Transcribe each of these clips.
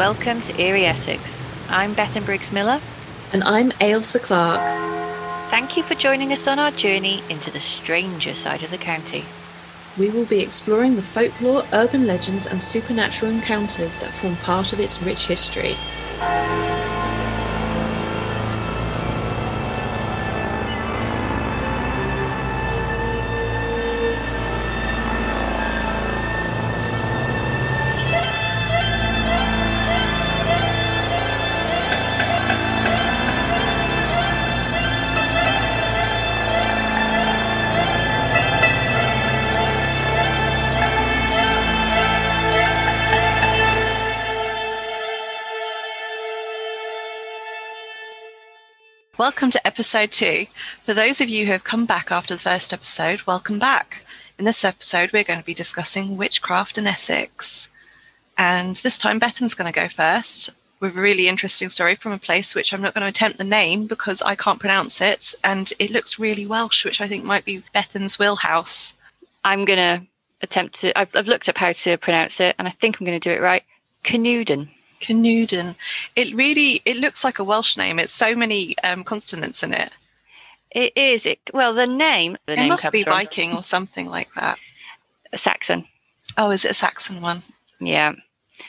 welcome to Eerie Essex. I'm Bethan Briggs Miller. And I'm Ailsa Clark. Thank you for joining us on our journey into the stranger side of the county. We will be exploring the folklore, urban legends, and supernatural encounters that form part of its rich history. Welcome to episode two. For those of you who have come back after the first episode, welcome back. In this episode, we're going to be discussing witchcraft in Essex. And this time, Bethan's going to go first with a really interesting story from a place which I'm not going to attempt the name because I can't pronounce it. And it looks really Welsh, which I think might be Bethan's wheelhouse. I'm going to attempt to, I've, I've looked up how to pronounce it and I think I'm going to do it right. Canewdon. Canewdon. It really it looks like a Welsh name. It's so many um, consonants in it. It is. It, well, the name. The it name must be from Viking or something like that. Saxon. Oh, is it a Saxon one? Yeah.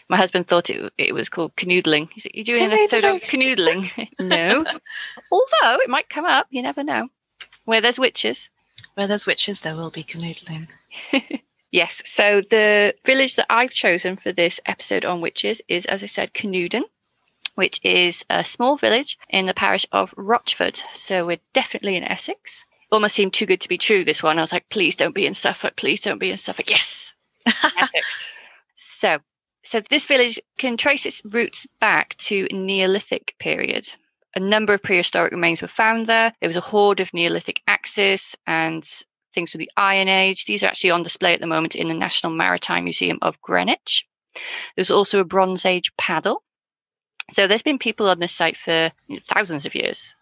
My husband thought it, it was called canoodling. He said, You're doing an episode on canoodling. no. Although it might come up, you never know. Where there's witches. Where there's witches, there will be canoodling. Yes. So the village that I've chosen for this episode on witches is, as I said, Canewdon, which is a small village in the parish of Rochford. So we're definitely in Essex. Almost seemed too good to be true, this one. I was like, please don't be in Suffolk. Please don't be in Suffolk. Yes. Essex. So, so this village can trace its roots back to Neolithic period. A number of prehistoric remains were found there. There was a hoard of Neolithic axes and things from the Iron Age. These are actually on display at the moment in the National Maritime Museum of Greenwich. There's also a Bronze Age paddle. So there's been people on this site for thousands of years.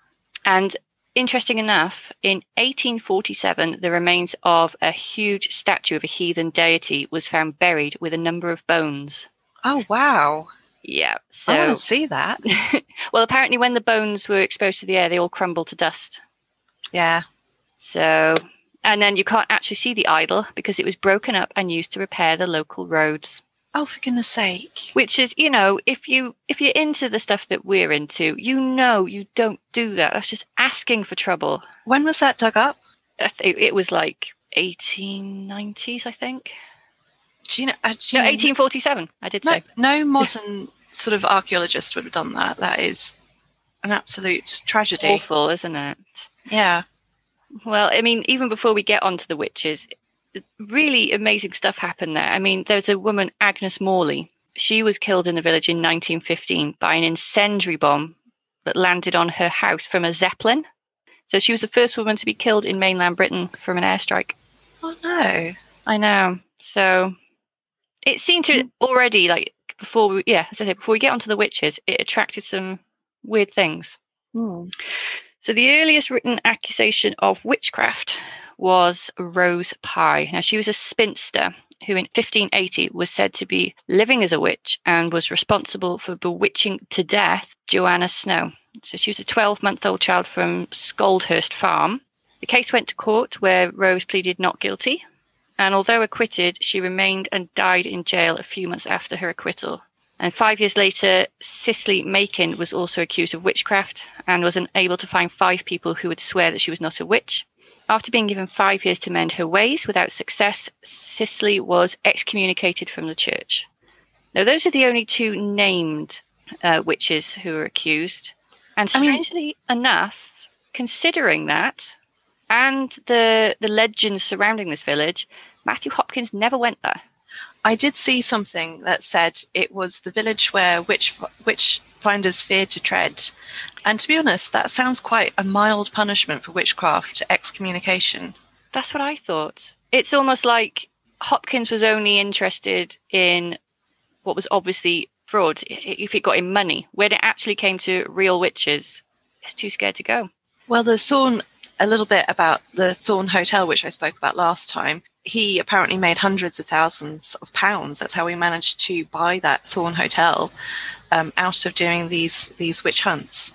And interesting enough, in 1847, the remains of a huge statue of a heathen deity was found buried with a number of bones. Oh, wow. Yeah. So, I want to see that. well, apparently, when the bones were exposed to the air, they all crumbled to dust. Yeah. So and then you can't actually see the idol because it was broken up and used to repair the local roads. Oh, for goodness sake. Which is, you know, if you if you're into the stuff that we're into, you know you don't do that. That's just asking for trouble. When was that dug up? It was like 1890s, I think. Do you know? Uh, do no, you 1847. I did no, say. No modern sort of archaeologist would have done that. That is an absolute tragedy. Awful, isn't it? Yeah. Well, I mean, even before we get onto the witches, really amazing stuff happened there. I mean, there's a woman, Agnes Morley. She was killed in the village in 1915 by an incendiary bomb that landed on her house from a Zeppelin. So she was the first woman to be killed in mainland Britain from an airstrike. Oh, no. I know. So it seemed to already, like, before we, yeah, as I said, before we get onto the witches, it attracted some weird things. Hmm. So the earliest written accusation of witchcraft was Rose Pye. Now she was a spinster who in 1580 was said to be living as a witch and was responsible for bewitching to death Joanna Snow. So she was a 12 month old child from Scoldhurst Farm. The case went to court where Rose pleaded not guilty. And although acquitted, she remained and died in jail a few months after her acquittal. And five years later, Cicely Machin was also accused of witchcraft and was unable to find five people who would swear that she was not a witch. After being given five years to mend her ways without success, Cicely was excommunicated from the church. Now, those are the only two named uh, witches who were accused. And strangely I mean, enough, considering that and the the legends surrounding this village, Matthew Hopkins never went there. I did see something that said it was the village where witch witch finders feared to tread. And to be honest, that sounds quite a mild punishment for witchcraft excommunication. That's what I thought. It's almost like Hopkins was only interested in what was obviously fraud if it got him money. When it actually came to real witches, he's too scared to go. Well, the Thorn, a little bit about the Thorn Hotel, which I spoke about last time he apparently made hundreds of thousands of pounds. That's how he managed to buy that Thorn Hotel. um, out of doing these these witch hunts?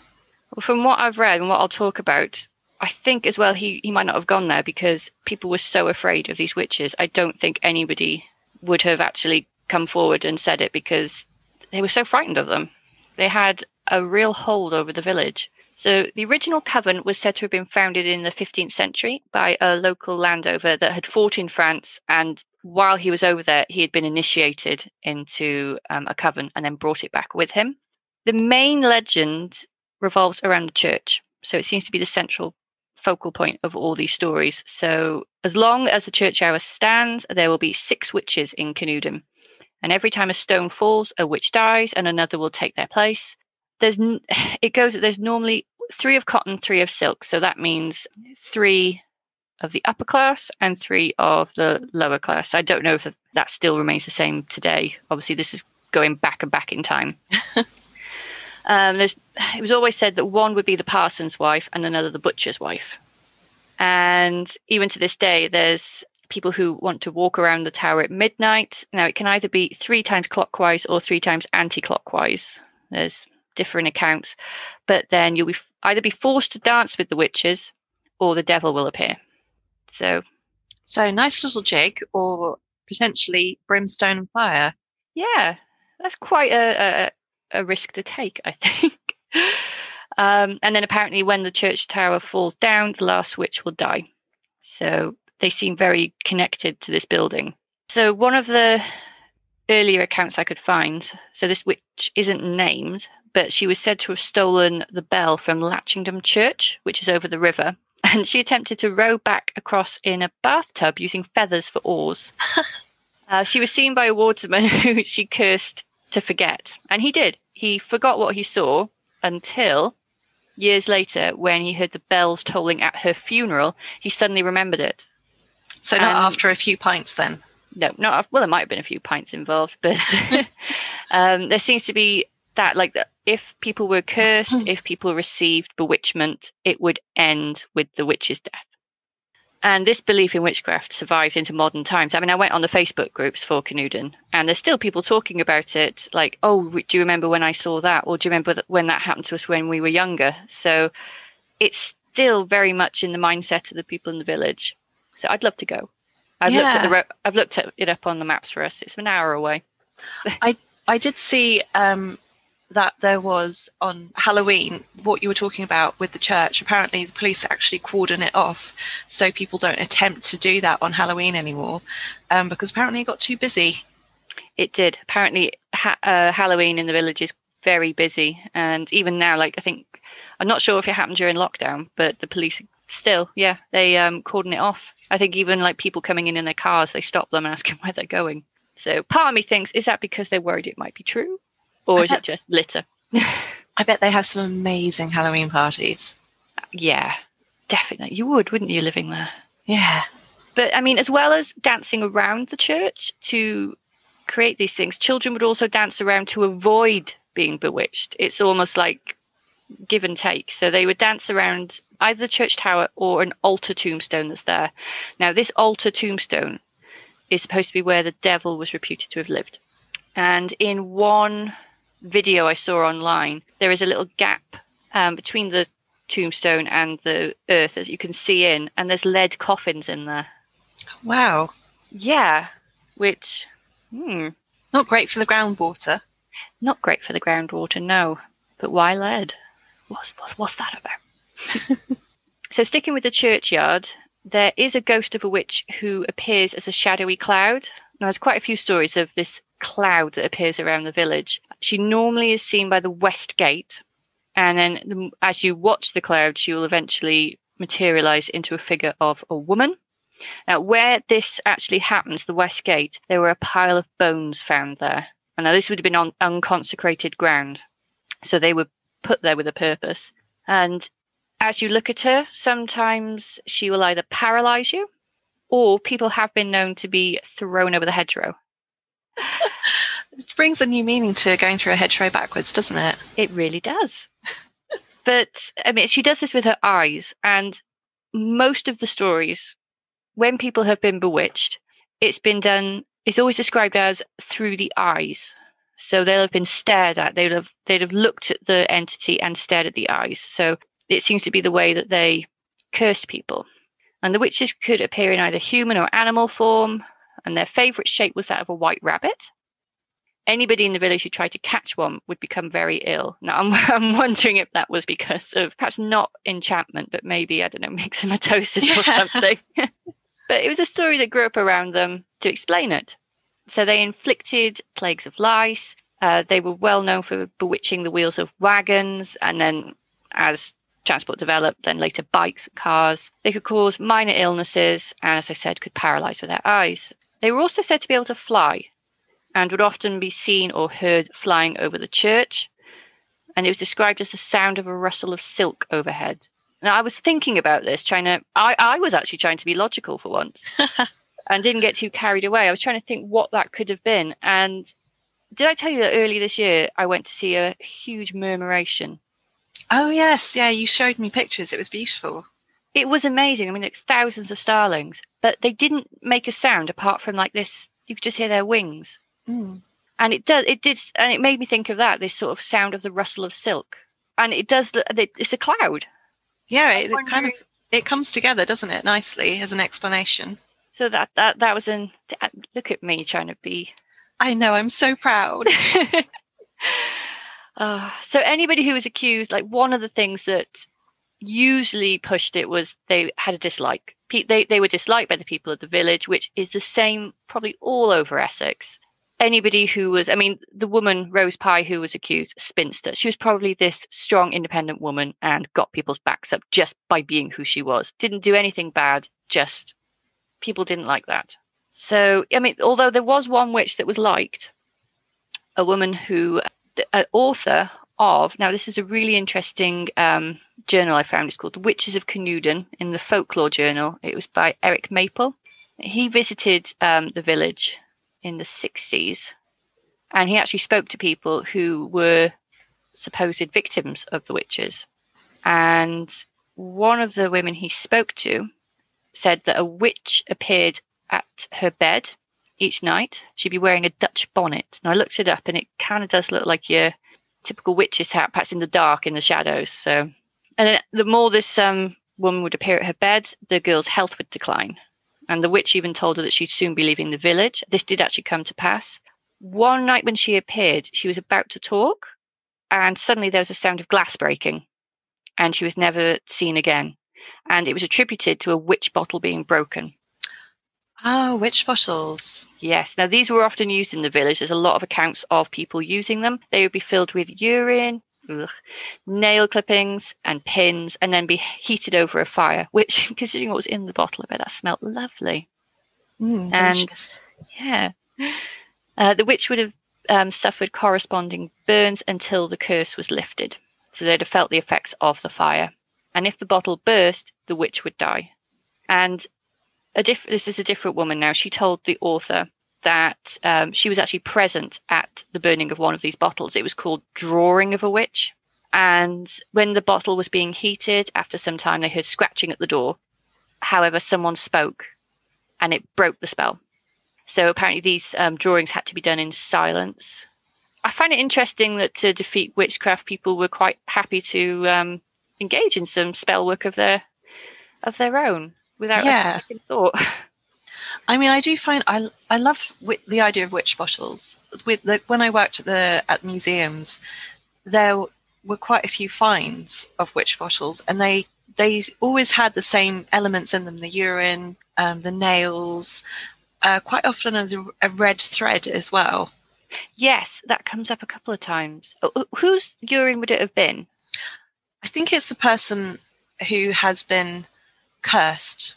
Well, from what I've read and what I'll talk about, I think as well he, he might not have gone there because people were so afraid of these witches. I don't think anybody would have actually come forward and said it because they were so frightened of them. They had a real hold over the village. So the original coven was said to have been founded in the 15th century by a local landowner that had fought in France. And while he was over there, he had been initiated into um, a coven and then brought it back with him. The main legend revolves around the church. So it seems to be the central focal point of all these stories. So as long as the church hour stands, there will be six witches in Canewdon. And every time a stone falls, a witch dies and another will take their place. There's it goes that there's normally three of cotton, three of silk. So that means three of the upper class and three of the lower class. I don't know if that still remains the same today. Obviously, this is going back and back in time. um, there's, it was always said that one would be the parson's wife and another the butcher's wife. And even to this day, there's people who want to walk around the tower at midnight. Now, it can either be three times clockwise or three times anti clockwise. There's different accounts, but then you'll be either be forced to dance with the witches or the devil will appear. So, so nice little jig, or potentially brimstone and fire. Yeah, that's quite a, a, a risk to take, I think. um, and then apparently, when the church tower falls down, the last witch will die. So they seem very connected to this building. So one of the earlier accounts I could find, so this witch isn't named, but she was said to have stolen the bell from Latchingdon Church, which is over the river. And she attempted to row back across in a bathtub using feathers for oars. uh, she was seen by a waterman who she cursed to forget. And he did. He forgot what he saw until years later, when he heard the bells tolling at her funeral, he suddenly remembered it. So, not um, after a few pints, then? No, not well. There might have been a few pints involved, but um, there seems to be that like if people were cursed, if people received bewitchment, it would end with the witch's death. And this belief in witchcraft survived into modern times. I mean, I went on the Facebook groups for Canewdon, and there's still people talking about it. Like, oh, do you remember when I saw that? Or do you remember when that happened to us when we were younger? So it's still very much in the mindset of the people in the village. So I'd love to go. I've yeah. looked at the I've looked at it up on the maps for us. It's an hour away. I I did see um, that there was on Halloween what you were talking about with the church. Apparently, the police actually cordon it off so people don't attempt to do that on Halloween anymore um, because apparently it got too busy. It did. Apparently, ha- uh, Halloween in the village is very busy, and even now, like I think, I'm not sure if it happened during lockdown, but the police still, yeah, they um, cordon it off. I think even like people coming in in their cars, they stop them and ask them where they're going. So part of me thinks, is that because they're worried it might be true? Or I is bet, it just litter? I bet they have some amazing Halloween parties. Yeah, definitely. You would, wouldn't you, living there? Yeah. But I mean, as well as dancing around the church to create these things, children would also dance around to avoid being bewitched. It's almost like give and take. So they would dance around either the church tower or an altar tombstone that's there. Now, this altar tombstone is supposed to be where the devil was reputed to have lived. And in one video I saw online, there is a little gap um, between the tombstone and the earth as you can see in, and there's lead coffins in there. Wow. Yeah, which, hmm. Not great for the groundwater. Not great for the groundwater, no. But why lead? What's, what's, what's that about? so, sticking with the churchyard, there is a ghost of a witch who appears as a shadowy cloud. Now, there's quite a few stories of this cloud that appears around the village. She normally is seen by the west gate, and then the, as you watch the cloud, she will eventually materialize into a figure of a woman. Now, where this actually happens, the west gate, there were a pile of bones found there. And now this would have been on unconsecrated ground. So they were put there with a purpose. And as you look at her, sometimes she will either paralyze you or people have been known to be thrown over the hedgerow. It brings a new meaning to going through a hedgerow backwards, doesn't it? It really does. but I mean, she does this with her eyes, and most of the stories, when people have been bewitched, it's been done. It's always described as through the eyes. So they'll have been stared at. They'd have they'd have looked at the entity and stared at the eyes. So it seems to be the way that they cursed people. And the witches could appear in either human or animal form, and their favorite shape was that of a white rabbit. Anybody in the village who tried to catch one would become very ill. Now, I'm, I'm wondering if that was because of perhaps not enchantment, but maybe, I don't know, myxomatosis or something. but it was a story that grew up around them to explain it. So they inflicted plagues of lice. Uh, they were well known for bewitching the wheels of wagons, and then as transport developed, then later bikes, cars. They could cause minor illnesses, and as I said, could paralyze with their eyes. They were also said to be able to fly, and would often be seen or heard flying over the church. And it was described as the sound of a rustle of silk overhead. Now, I was thinking about this, trying to, I, I was actually trying to be logical for once and didn't get too carried away. I was trying to think what that could have been. And did I tell you that early this year I went to see a huge murmuration? Oh, yes. Yeah, you showed me pictures. It was beautiful. It was amazing. I mean, like thousands of starlings, but they didn't make a sound apart from like this. You could just hear their wings. Mm. And it does, it did, and it made me think of that this sort of sound of the rustle of silk. And it does, it's a cloud. Yeah, it, it kind of it comes together, doesn't it, nicely as an explanation. So that that that was an look at me trying to be. I know, I'm so proud. uh, so anybody who was accused, like one of the things that usually pushed it was they had a dislike. They they were disliked by the people of the village, which is the same probably all over Essex anybody who was, I mean, the woman, Rose Pye, who was accused, spinster, she was probably this strong, independent woman and got people's backs up just by being who she was. Didn't do anything bad, just people didn't like that. So, I mean, although there was one witch that was liked, a woman who, an author of, now this is a really interesting um, journal I found. It's called The Witches of Canewdon in the Folklore Journal. It was by Eric Maple. He visited um, the village in the 60s. And he actually spoke to people who were supposed victims of the witches. And one of the women he spoke to said that a witch appeared at her bed each night. She'd be wearing a Dutch bonnet. And I looked it up and it kind of does look like your typical witch's hat, perhaps in the dark, in the shadows. So, and the more this um, woman would appear at her bed, the girl's health would decline. And the witch even told her that she'd soon be leaving the village. This did actually come to pass. One night when she appeared, she was about to talk, and suddenly there was a sound of glass breaking, and she was never seen again. And it was attributed to a witch bottle being broken. Oh, witch bottles. Yes. Now, these were often used in the village. There's a lot of accounts of people using them. They would be filled with urine, ugh, nail clippings and pins, and then be heated over a fire. Which, considering what was in the bottle, I bet that smelled lovely. Mm, and yeah, uh, the witch would have um, suffered corresponding burns until the curse was lifted. So they'd have felt the effects of the fire. And if the bottle burst, the witch would die. And a diff- this is a different woman now. She told the author that um, she was actually present at the burning of one of these bottles. It was called Drawing of a Witch. And when the bottle was being heated, after some time, they heard scratching at the door. However, someone spoke and it broke the spell. So apparently, these um, drawings had to be done in silence. I find it interesting that to defeat witchcraft, people were quite happy to um, engage in some spell work of their of their own without yeah. a second thought. I mean, I do find I I love the idea of witch bottles. With the, when I worked at the at museums, there were quite a few finds of witch bottles, and they they always had the same elements in them: the urine, um, the nails, uh, quite often a, a, red thread as well. Yes, that comes up a couple of times. Whose urine would it have been? I think it's the person who has been cursed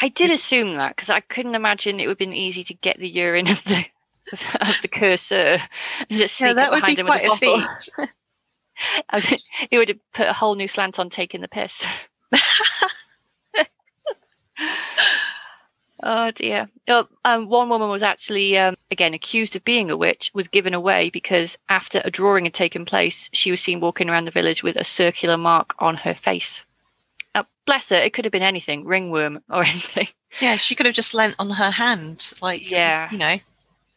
I did assume that because I couldn't imagine it would have been easy to get the urine of the of the cursor and just sneak yeah, that would be him quite with a, a feat. it would have put a whole new slant on taking the piss. oh dear. Oh, um, one woman was actually um, again accused of being a witch, was given away because after a drawing had taken place, she was seen walking around the village with a circular mark on her face. Bless her, it could have been anything, ringworm or anything. Yeah, she could have just lent on her hand, like yeah, you know.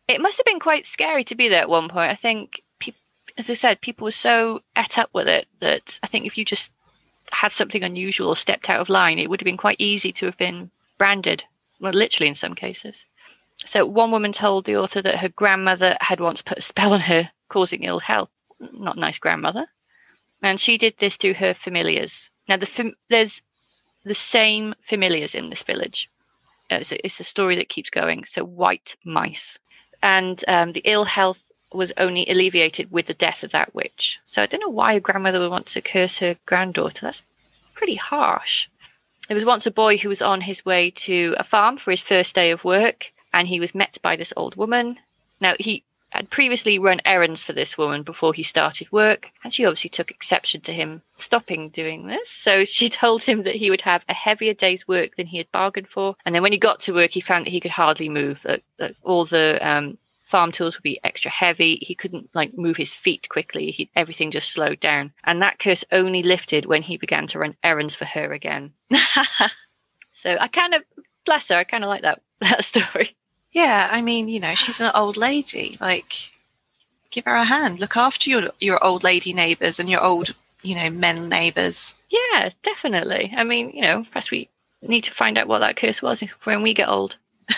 It must have been quite scary to be there at one point. I think, peop as I said, people were so et up with it that I think if you just had something unusual or stepped out of line, it would have been quite easy to have been branded. Well, literally in some cases. So one woman told the author that her grandmother had once put a spell on her, causing ill health. Not nice grandmother. And she did this through her familiars. Now, the fam- there's the same familiars in this village. Uh, it's a, it's a story that keeps going. So white mice, and um, the ill health was only alleviated with the death of that witch. So I don't know why a grandmother would want to curse her granddaughter. That's pretty harsh. There was once a boy who was on his way to a farm for his first day of work, and he was met by this old woman. Now, he had previously run errands for this woman before he started work, and she obviously took exception to him stopping doing this. So she told him that he would have a heavier day's work than he had bargained for. And then when he got to work, he found that he could hardly move, that, that all the um, farm tools would be extra heavy. He couldn't like move his feet quickly. He, everything just slowed down. And that curse only lifted when he began to run errands for her again. so I kind of, bless her, I kind of like that, that story. Yeah, I mean, you know, she's an old lady. Like, give her a hand. Look after your your old lady neighbours and your old, you know, men neighbours. Yeah, definitely. I mean, you know, perhaps we need to find out what that curse was when we get old.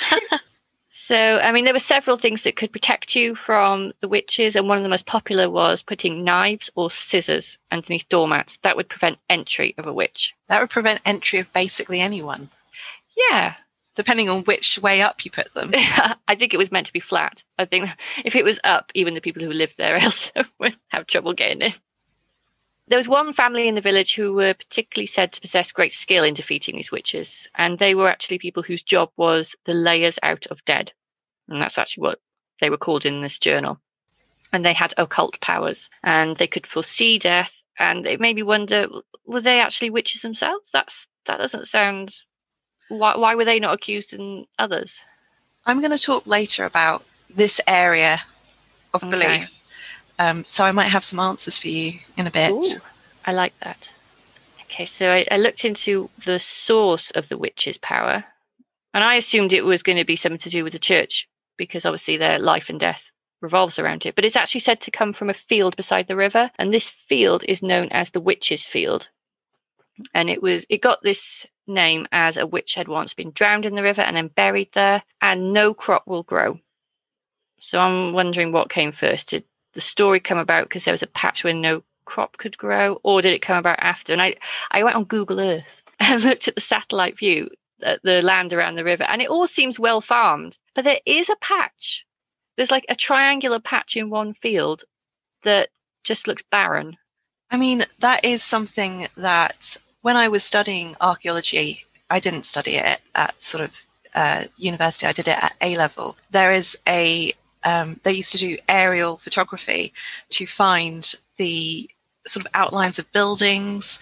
so, I mean, there were several things that could protect you from the witches, and one of the most popular was putting knives or scissors underneath doormats. That would prevent entry of a witch. That would prevent entry of basically anyone. Yeah, depending on which way up you put them. I think it was meant to be flat. I think if it was up, even the people who lived there also would have trouble getting in. There was one family in the village who were particularly said to possess great skill in defeating these witches, and they were actually people whose job was the layers out of dead. And that's actually what they were called in this journal. And they had occult powers, and they could foresee death, and it made me wonder were they actually witches themselves? That's that doesn't sound why, why were they not accused in others? I'm going to talk later about this area of Okay. belief. Um, so I might have some answers for you in a bit. Ooh, I like that. Okay, so I, I looked into the source of the witch's power, and I assumed it was going to be something to do with the church because obviously their life and death revolves around it. But it's actually said to come from a field beside the river, and this field is known as the witch's field. And it was it got this name as a witch had once been drowned in the river and then buried there, and no crop will grow. So I'm wondering what came first. Did the story come about because there was a patch where no crop could grow, or did it come about after? And I, I went on Google Earth and looked at the satellite view at the land around the river, and it all seems well farmed. But there is a patch. There's like a triangular patch in one field that just looks barren. I mean, that is something that when I was studying archaeology, I didn't study it at sort of uh, university. I did it at A level. There is a um, they used to do aerial photography to find the sort of outlines of buildings,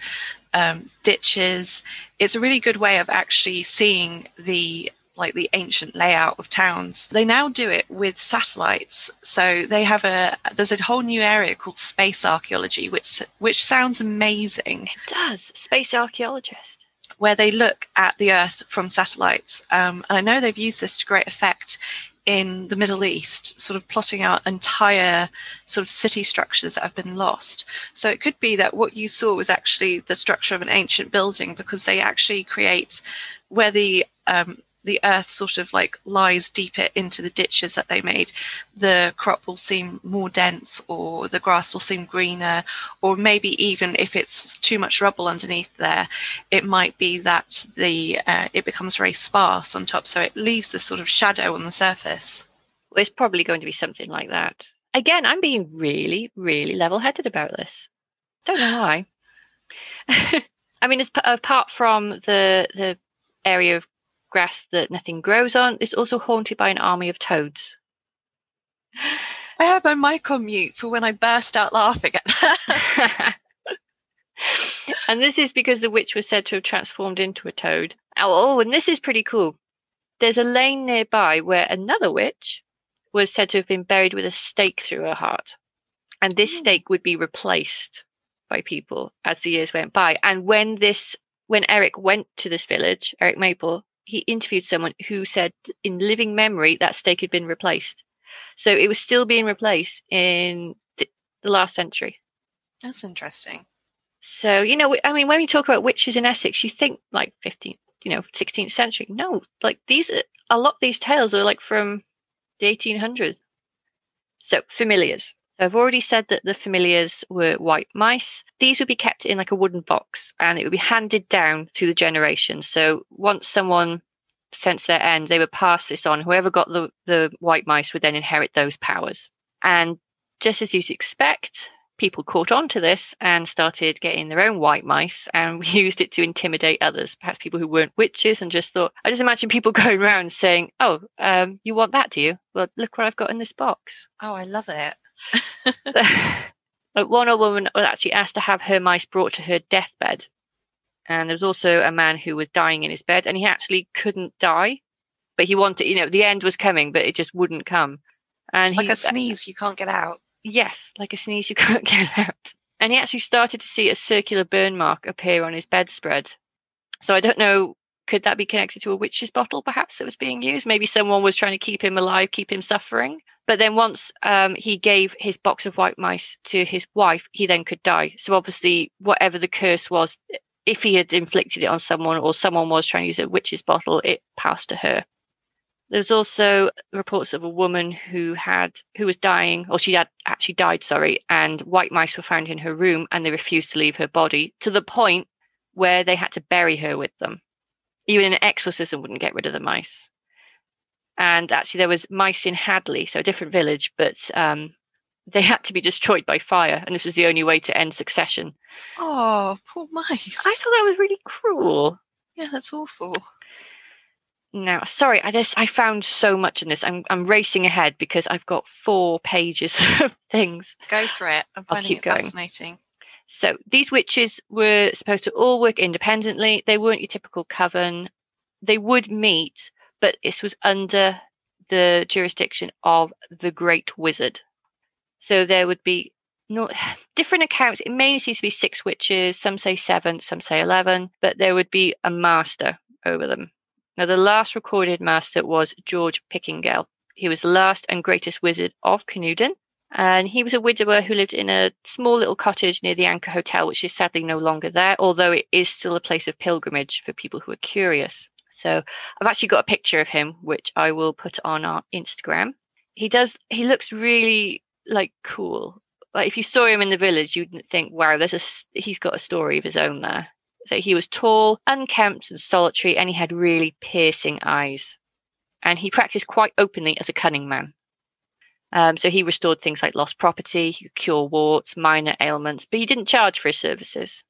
um, ditches. It's a really good way of actually seeing the like the ancient layout of towns. They now do it with satellites. So they have a there's a whole new area called space archaeology, which which sounds amazing It does. Space archaeologist. where they look at the Earth from satellites. Um, and I know they've used this to great effect in the Middle East, sort of plotting out entire sort of city structures that have been lost. So it could be that what you saw was actually the structure of an ancient building because they actually create where the um, the earth sort of like lies deeper into the ditches that they made, the crop will seem more dense or the grass will seem greener, or maybe even if it's too much rubble underneath there, it might be that the uh, it becomes very sparse on top, so it leaves this sort of shadow on the surface. Well, it's probably going to be something like that. Again, I'm being really, really level headed about this. Don't know why. I mean, apart from the the area of grass that nothing grows on, is also haunted by an army of toads. I have my mic on mute for when I burst out laughing at that. and this is because the witch was said to have transformed into a toad. Oh, oh, and this is pretty cool. There's a lane nearby where another witch was said to have been buried with a stake through her heart. And this Hmm. stake would be replaced by people as the years went by. And when this when Eric went to this village, Eric Maple, he interviewed someone who said in living memory that stake had been replaced. So it was still being replaced in the, the last century. That's interesting. So, you know, I mean, when we talk about witches in Essex, you think like 15th, you know, 16th century. No, like these, a lot of these tales are like from the 1800s. So, familiars. So I've already said that the familiars were white mice. These would be kept in like a wooden box and it would be handed down to the generations. So once someone sensed their end, they would pass this on. Whoever got the, the white mice would then inherit those powers. And just as you'd expect, people caught on to this and started getting their own white mice and used it to intimidate others, perhaps people who weren't witches, and just thought, I just imagine people going around saying, Oh, um, you want that, do you? Well, look what I've got in this box. Oh, I love it. one old woman was actually asked to have her mice brought to her deathbed. And there was also a man who was dying in his bed and he actually couldn't die, but he wanted, you know, the end was coming, but it just wouldn't come. And like he, a sneeze, you can't get out. Yes, like a sneeze you can't get out. And he actually started to see a circular burn mark appear on his bedspread. So I don't know, could that be connected to a witch's bottle perhaps that was being used? Maybe someone was trying to keep him alive, keep him suffering. But then once um, he gave his box of white mice to his wife, he then could die. So obviously, whatever the curse was, if he had inflicted it on someone or someone was trying to use a witch's bottle, it passed to her. There's also reports of a woman who had who was dying, or she had actually died, sorry, and white mice were found in her room and they refused to leave her body to the point where they had to bury her with them. Even an exorcism wouldn't get rid of the mice and actually there was mice in Hadleigh, so a different village, but um, they had to be destroyed by fire, and this was the only way to end succession. Oh, poor mice! I thought that was really cruel. Yeah, that's awful. Now, sorry, I just I found so much in this. I'm I'm racing ahead because I've got four pages of things. Go for it. I'm I'll finding keep it going. fascinating. So these witches were supposed to all work independently. They weren't your typical coven. They would meet, but this was under the jurisdiction of the Great Wizard. So there would be no different accounts. It mainly seems to be six witches. Some say seven, some say eleven, but there would be a master over them. Now, the last recorded master was George Pickingill. He was the last and greatest wizard of Canewdon, and he was a widower who lived in a small little cottage near the Anchor Hotel, which is sadly no longer there, although it is still a place of pilgrimage for people who are curious. So I've actually got a picture of him, which I will put on our Instagram. He does, he looks really like cool. Like if you saw him in the village, you'd think, wow, there's a, he's got a story of his own there. So he was tall, unkempt, and solitary, and he had really piercing eyes. And he practiced quite openly as a cunning man. Um, so he restored things like lost property, he could cure warts, minor ailments, but he didn't charge for his services.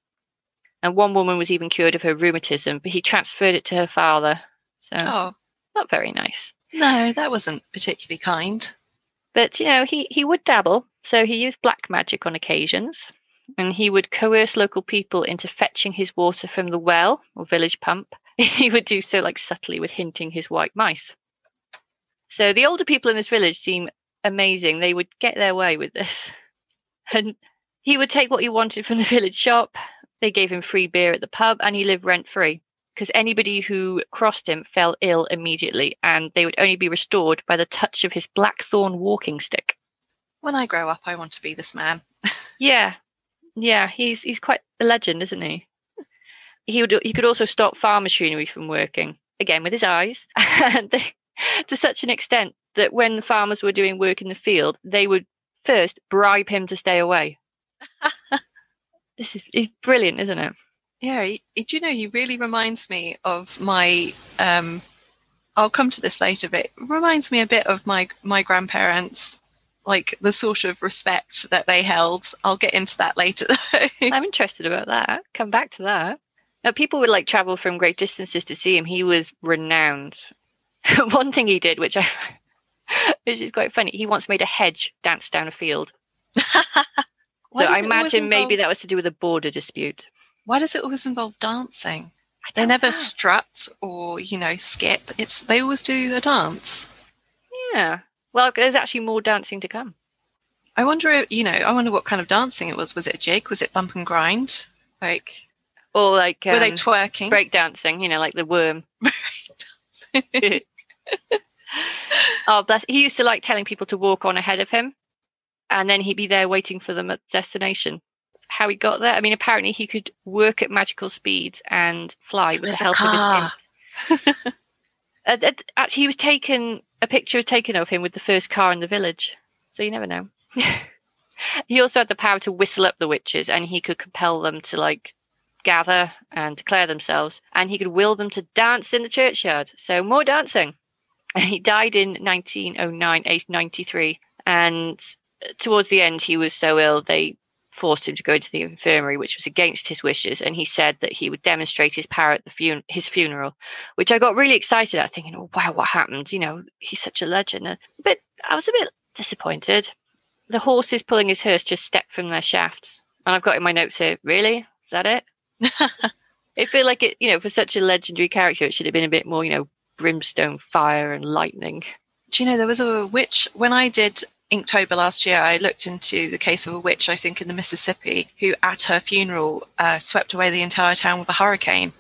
And one woman was even cured of her rheumatism, but he transferred it to her father. So Oh, not very nice. no, that wasn't particularly kind. But you know, he he would dabble. So he used black magic on occasions, and he would coerce local people into fetching his water from the well or village pump. He would do so like subtly with hinting his white mice. So the older people in this village seem amazing. They would get their way with this. And he would take what he wanted from the village shop. They gave him free beer at the pub and he lived rent free because anybody who crossed him fell ill immediately and they would only be restored by the touch of his blackthorn walking stick. When I grow up, I want to be this man. Yeah. Yeah, he's he's quite a legend, isn't he? He would he could also stop farm machinery from working again with his eyes, they, to such an extent that when the farmers were doing work in the field, they would first bribe him to stay away. this is is brilliant, isn't it? Yeah, do you know, he really reminds me of my. Um, I'll come to this later, but it reminds me a bit of my my grandparents, like the sort of respect that they held. I'll get into that later, though. I'm interested about that. Come back to that. Now, people would like travel from great distances to see him. He was renowned. One thing he did, which I, which is quite funny, he once made a hedge dance down a field. Why so I imagine maybe that was to do with a border dispute. Why does it always involve dancing? They never know. strut or you know skip. It's they always do a dance. Yeah. Well, there's actually more dancing to come. I wonder, if, you know, I wonder what kind of dancing it was. Was it a jig? Was it bump and grind? Like, Or like were they um, twerking? break dancing, you know, like the worm. oh, bless. He used to like telling people to walk on ahead of him, and then he'd be there waiting for them at the destination. How he got there? I mean, apparently he could work at magical speeds and fly with There's the help of his imp. Uh, uh, actually, he was taken. A picture was taken of him with the first car in the village, so you never know. he also had the power to whistle up the witches, and he could compel them to like gather and declare themselves, and he could will them to dance in the churchyard. So more dancing. And he died in 1909, aged 93. And towards the end, he was so ill they forced him to go into the infirmary, which was against his wishes. And he said that he would demonstrate his power at the fun- his funeral, which I got really excited at, thinking, "Oh wow, what happened?" You know, he's such a legend. But I was a bit disappointed. The horses pulling his hearse just stepped from their shafts, and I've got in my notes here. Really, is that it? It feel like it, you know, for such a legendary character, it should have been a bit more, you know, brimstone, fire, and lightning. Do you know there was a witch when I did Inktober last year? I looked into the case of a witch, I think in the Mississippi, who at her funeral uh, swept away the entire town with a hurricane.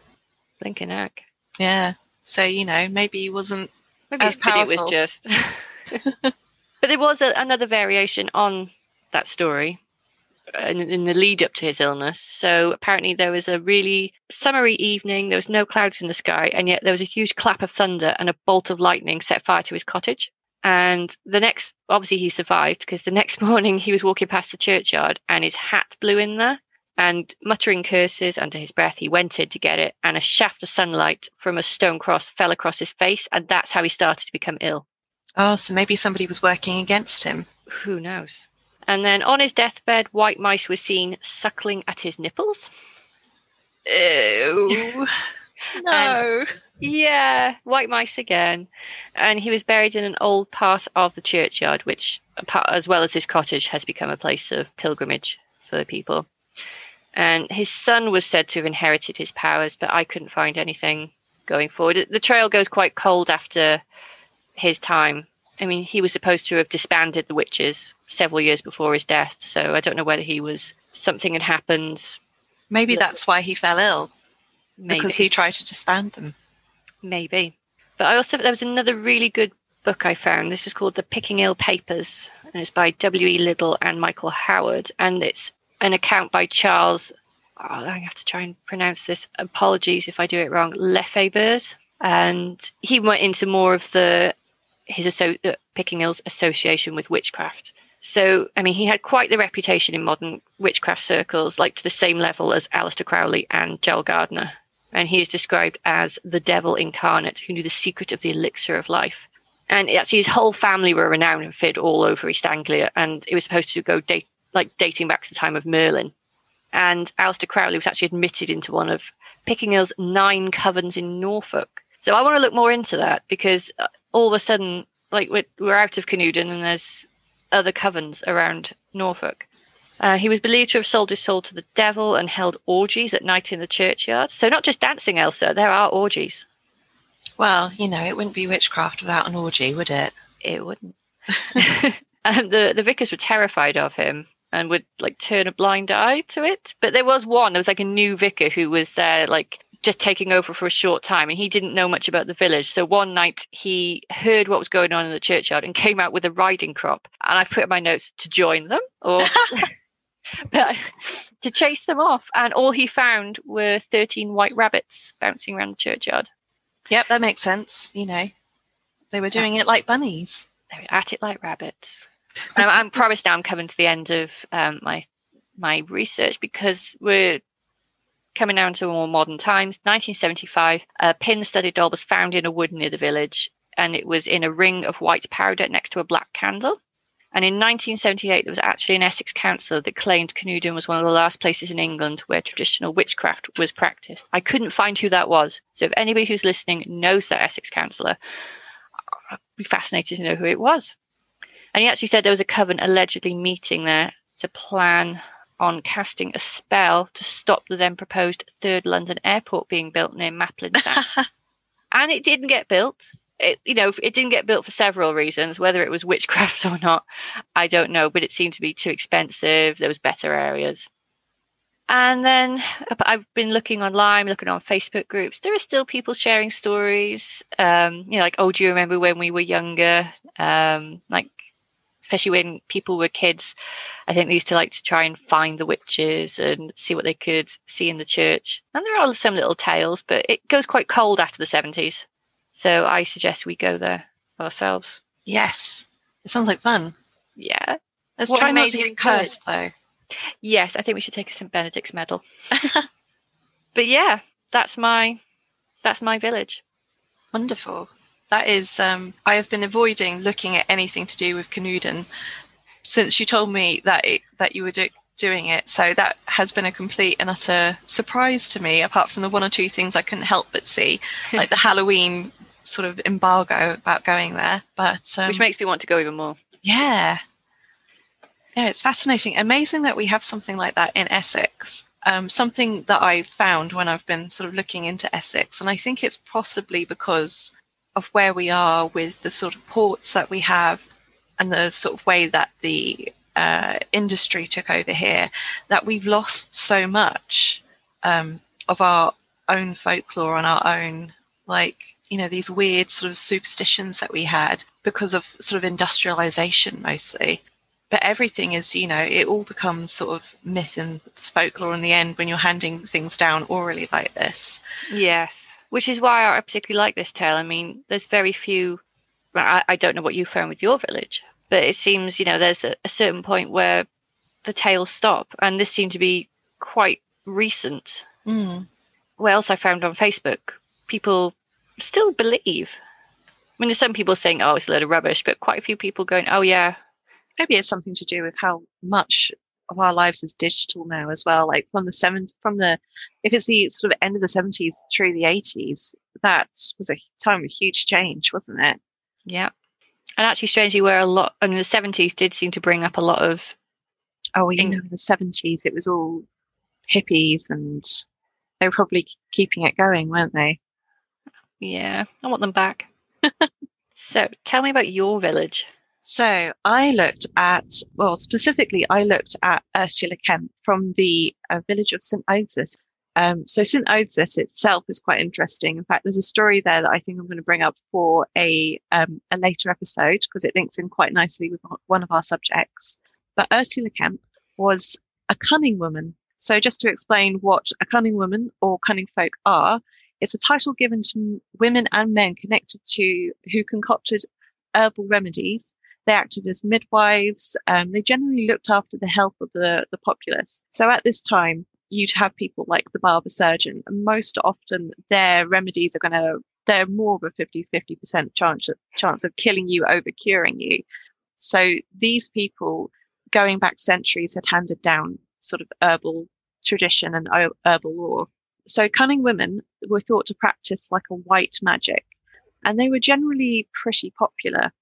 Blinking heck. Yeah. So you know, maybe he wasn't. Maybe As bid it was just. but there was a, another variation on that story uh, in, in the lead up to his illness. So apparently there was a really summery evening. There was no clouds in the sky, and yet there was a huge clap of thunder and a bolt of lightning set fire to his cottage. And the next, obviously, he survived because the next morning he was walking past the churchyard and his hat blew in there. And muttering curses under his breath, he went in to get it, and a shaft of sunlight from a stone cross fell across his face, and that's how he started to become ill. Oh, so maybe somebody was working against him. Who knows? And then on his deathbed, white mice were seen suckling at his nipples. Ew. no. Yeah, white mice again. And he was buried in an old part of the churchyard, which, as well as his cottage, has become a place of pilgrimage for people. And his son was said to have inherited his powers, but I couldn't find anything going forward. The trail goes quite cold after his time. I mean, he was supposed to have disbanded the witches several years before his death, so I don't know whether he was something had happened. Maybe that's why he fell ill Maybe. because he tried to disband them. Maybe. But I also there was another really good book I found. This was called The Pickingill Papers, and it's by W. E. Liddell and Michael Howard, and it's an account by Charles. Oh, I have to try and pronounce this. Apologies if I do it wrong. Lefebvre's, and he went into more of the his asso- uh, Pickingill's association with witchcraft. So, I mean, he had quite the reputation in modern witchcraft circles, like to the same level as Aleister Crowley and Joel Gardner and he is described as the devil incarnate who knew the secret of the elixir of life. And actually, his whole family were renowned and feared all over East Anglia, and it was supposed to go date like dating back to the time of Merlin. And Aleister Crowley was actually admitted into one of Pickingill's nine covens in Norfolk. So I want to look more into that because uh, all of a sudden, like we're, we're out of Canewdon and there's other covens around Norfolk. Uh, he was believed to have sold his soul to the devil and held orgies at night in the churchyard. So not just dancing, Ailsa. There are orgies. Well, you know, it wouldn't be witchcraft without an orgy, would it? It wouldn't. and the the vicars were terrified of him and would like turn a blind eye to it. But there was one. There was like a new vicar who was there, like just taking over for a short time, and he didn't know much about the village. So one night he heard what was going on in the churchyard and came out with a riding crop. And I put in my notes to join them or. but to chase them off, and all he found were thirteen white rabbits bouncing around the churchyard. Yep, that makes sense. You know, they were doing it like bunnies. They were at it like rabbits. I'm, I'm promised now I'm coming to the end of um, my my research because we're coming down to more modern times. 1975, a pin-studded doll was found in a wood near the village, and it was in a ring of white powder next to a black candle. And in 1978, there was actually an Essex councillor that claimed Canewdon was one of the last places in England where traditional witchcraft was practiced. I couldn't find who that was. So if anybody who's listening knows that Essex councillor, I'd be fascinated to know who it was. And he actually said there was a coven allegedly meeting there to plan on casting a spell to stop the then proposed third London airport being built near Maplin Sands. and it didn't get built. It, you know, it didn't get built for several reasons. Whether it was witchcraft or not, I don't know. But it seemed to be too expensive. There was better areas. And then I've been looking online, looking on Facebook groups. There are still people sharing stories. Um, you know, like, oh, do you remember when we were younger? Um, like, especially when people were kids, I think they used to like to try and find the witches and see what they could see in the church. And there are some little tales, but it goes quite cold after the 70s. So I suggest we go there ourselves. Yes. It sounds like fun. Yeah. Let's What try not to get cursed, though. Yes, I think we should take a St. Benedict's medal. but yeah, that's my that's my village. Wonderful. That is, um, I have been avoiding looking at anything to do with Canewdon since you told me that it, that you were do- doing it. So that has been a complete and utter surprise to me. Apart from the one or two things I couldn't help but see, like the Halloween sort of embargo about going there. But um, which makes me want to go even more. yeah, yeah, it's fascinating. Amazing that we have something like that in Essex. Um, something that I found when I've been sort of looking into Essex, and I think it's possibly because of where we are with the sort of ports that we have and the sort of way that the uh, industry took over here, that we've lost so much um, of our own folklore and our own, like, you know, these weird sort of superstitions that we had because of sort of industrialization mostly but everything is you know it all becomes sort of myth and folklore in the end when you're handing things down orally like this Yes, which is why I particularly like this tale. I mean, there's very few. well, I, I don't know what you found with your village, but it seems you know there's a, a certain point where the tales stop, and this seemed to be quite recent. mm. What else I found on Facebook? People still believe. I mean, there's some people saying, "Oh, it's a load of rubbish," but quite a few people going, "Oh, yeah, maybe it's something to do with how much of our lives is digital now as well like from the seven from the if it's the sort of end of the 70s through the 80s that was a time of huge change wasn't it yeah." And actually, strangely, where a lot, I mean, the 70s did seem to bring up a lot of oh you know in the 70s it was all hippies and they were probably keeping it going weren't they Yeah, I want them back. so tell me about your village. So I looked at, well, specifically, I looked at Ursula Kemp from the uh, village of St. Osyth. Um, so St. Osyth itself is quite interesting. In fact, there's a story there that I think I'm going to bring up for a um, a later episode because it links in quite nicely with one of our subjects. But Ursula Kemp was a cunning woman. So just to explain what a cunning woman or cunning folk are, it's a title given to women and men connected to who concocted herbal remedies they acted as midwives. Um, they generally looked after the health of the, the populace. So at this time, you'd have people like the barber surgeon. And most often, their remedies are going to, they're more of a 50 50% chance, chance of killing you over curing you. So these people, going back centuries, had handed down sort of herbal tradition and herbal lore. So cunning women were thought to practice like a white magic. And they were generally pretty popular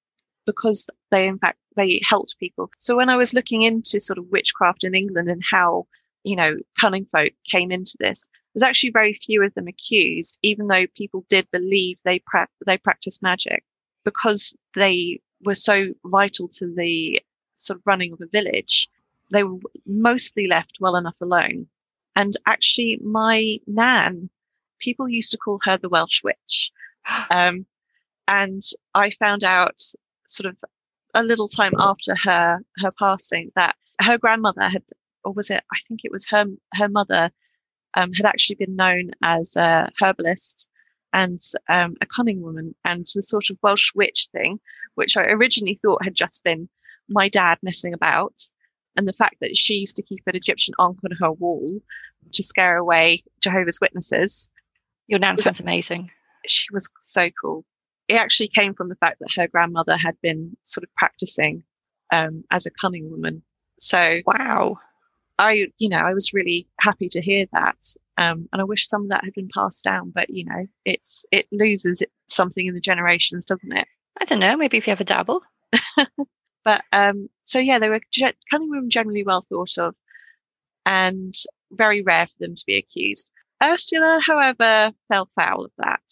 because they in fact they helped people so when i was looking into sort of witchcraft in england and how you know cunning folk came into this there's actually very few of them accused even though people did believe they pra- they practiced magic because they were so vital to the sort of running of a village they were mostly left well enough alone and actually my nan people used to call her the welsh witch. Um, and i found out sort of a little time after her her passing that her grandmother had or was it i think it was her her mother um, had actually been known as a herbalist and um, a cunning woman and the sort of welsh witch thing which i originally thought had just been my dad messing about and the fact that she used to keep an egyptian ankh on her wall to scare away jehovah's witnesses Your nan sounds amazing. she was so cool. It actually came from the fact that her grandmother had been sort of practicing um, as a cunning woman. So Wow. I, you know, I was really happy to hear that, um, and I wish some of that had been passed down. But you know, it's it loses something in the generations, doesn't it? I don't know. Maybe if you have a dabble. But um, so yeah, they were cunning women generally well thought of, and very rare for them to be accused. Ursula, however, fell foul of that.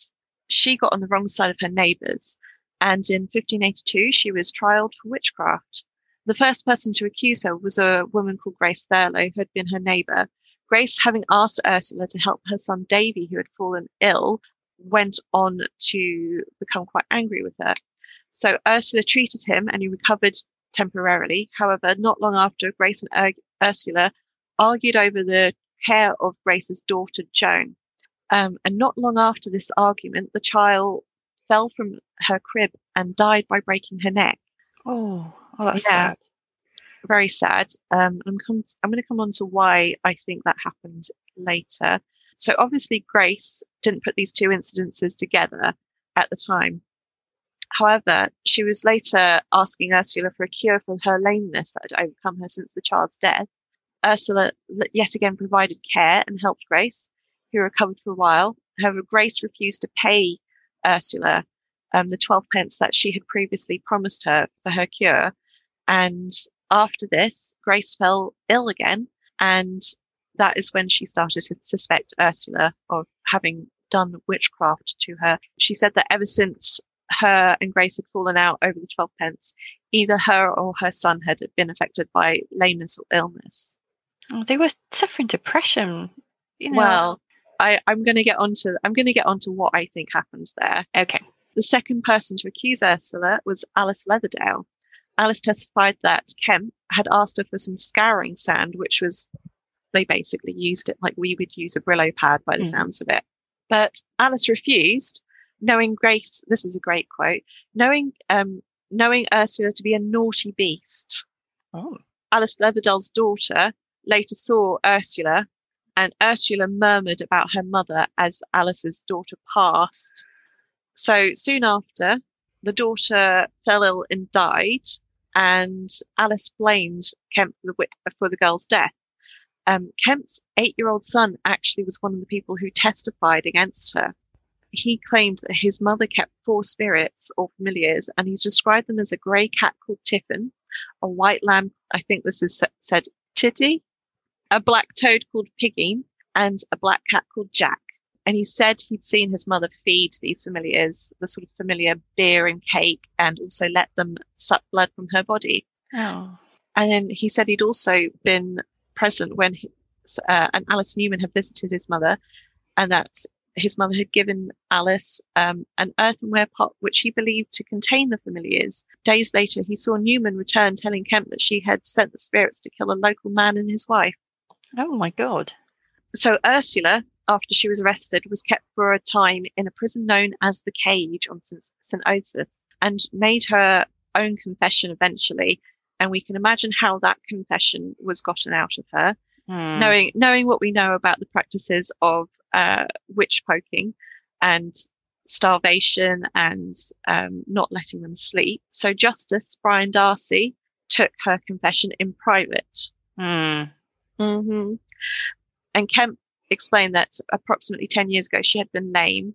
She got on the wrong side of her neighbours, and in 1582 she was trialed for witchcraft. The first person to accuse her was a woman called Grace Thurlow, who had been her neighbour. Grace, having asked Ursula to help her son Davy, who had fallen ill, went on to become quite angry with her. So Ursula treated him and he recovered temporarily. However, not long after, Grace and Ur- Ursula argued over the care of Grace's daughter, Joan. Um, and not long after this argument, the child fell from her crib and died by breaking her neck. Oh, oh that's Yeah. sad. Very sad. Um, I'm, I'm going to come on to why I think that happened later. So obviously, Grace didn't put these two incidences together at the time. However, she was later asking Ursula for a cure for her lameness that had overcome her since the child's death. Ursula yet again provided care and helped Grace, who recovered for a while. However, Grace refused to pay Ursula um, the 12 pence that she had previously promised her for her cure. And after this, Grace fell ill again. And that is when she started to suspect Ursula of having done witchcraft to her. She said that ever since her and Grace had fallen out over the 12 pence, either her or her son had been affected by lameness or illness. Oh, they were suffering depression. You know. Well, I, I'm going to get onto I'm going to get onto what I think happened there. okay. The second person to accuse Ursula was Alice Leatherdale. Alice testified that Kemp had asked her for some scouring sand, which was they basically used it like we would use a Brillo pad by the Mm. sounds of it. But Alice refused, knowing Grace. This is a great quote. Knowing um, knowing Ursula to be a naughty beast. Oh. Alice Leatherdale's daughter later saw Ursula, and Ursula murmured about her mother as Alice's daughter passed. So soon after, the daughter fell ill and died, and Alice blamed Kemp for the, for the girl's death. Um, Kemp's eight year old son actually was one of the people who testified against her. He claimed that his mother kept four spirits or familiars, and he's described them as a grey cat called Tiffin, a white lamb, I think this is said Titty, a black toad called Piggy, and a black cat called Jack. And he said he'd seen his mother feed these familiars the sort of familiar beer and cake and also let them suck blood from her body. Oh. And then he said he'd also been present when he, uh, and Alice Newman had visited his mother, and that his mother had given Alice um, an earthenware pot which he believed to contain the familiars. Days later, he saw Newman return, telling Kemp that she had sent the spirits to kill a local man and his wife. Oh my god. So Ursula, after she was arrested, was kept for a time in a prison known as the Cage on St. Osyth and made her own confession eventually. And we can imagine how that confession was gotten out of her, Hmm. knowing knowing what we know about the practices of uh, witch poking and starvation and um, not letting them sleep. So Justice Brian Darcy took her confession in private. Hmm. hmm And Kemp explained that approximately 10 years ago she had been lame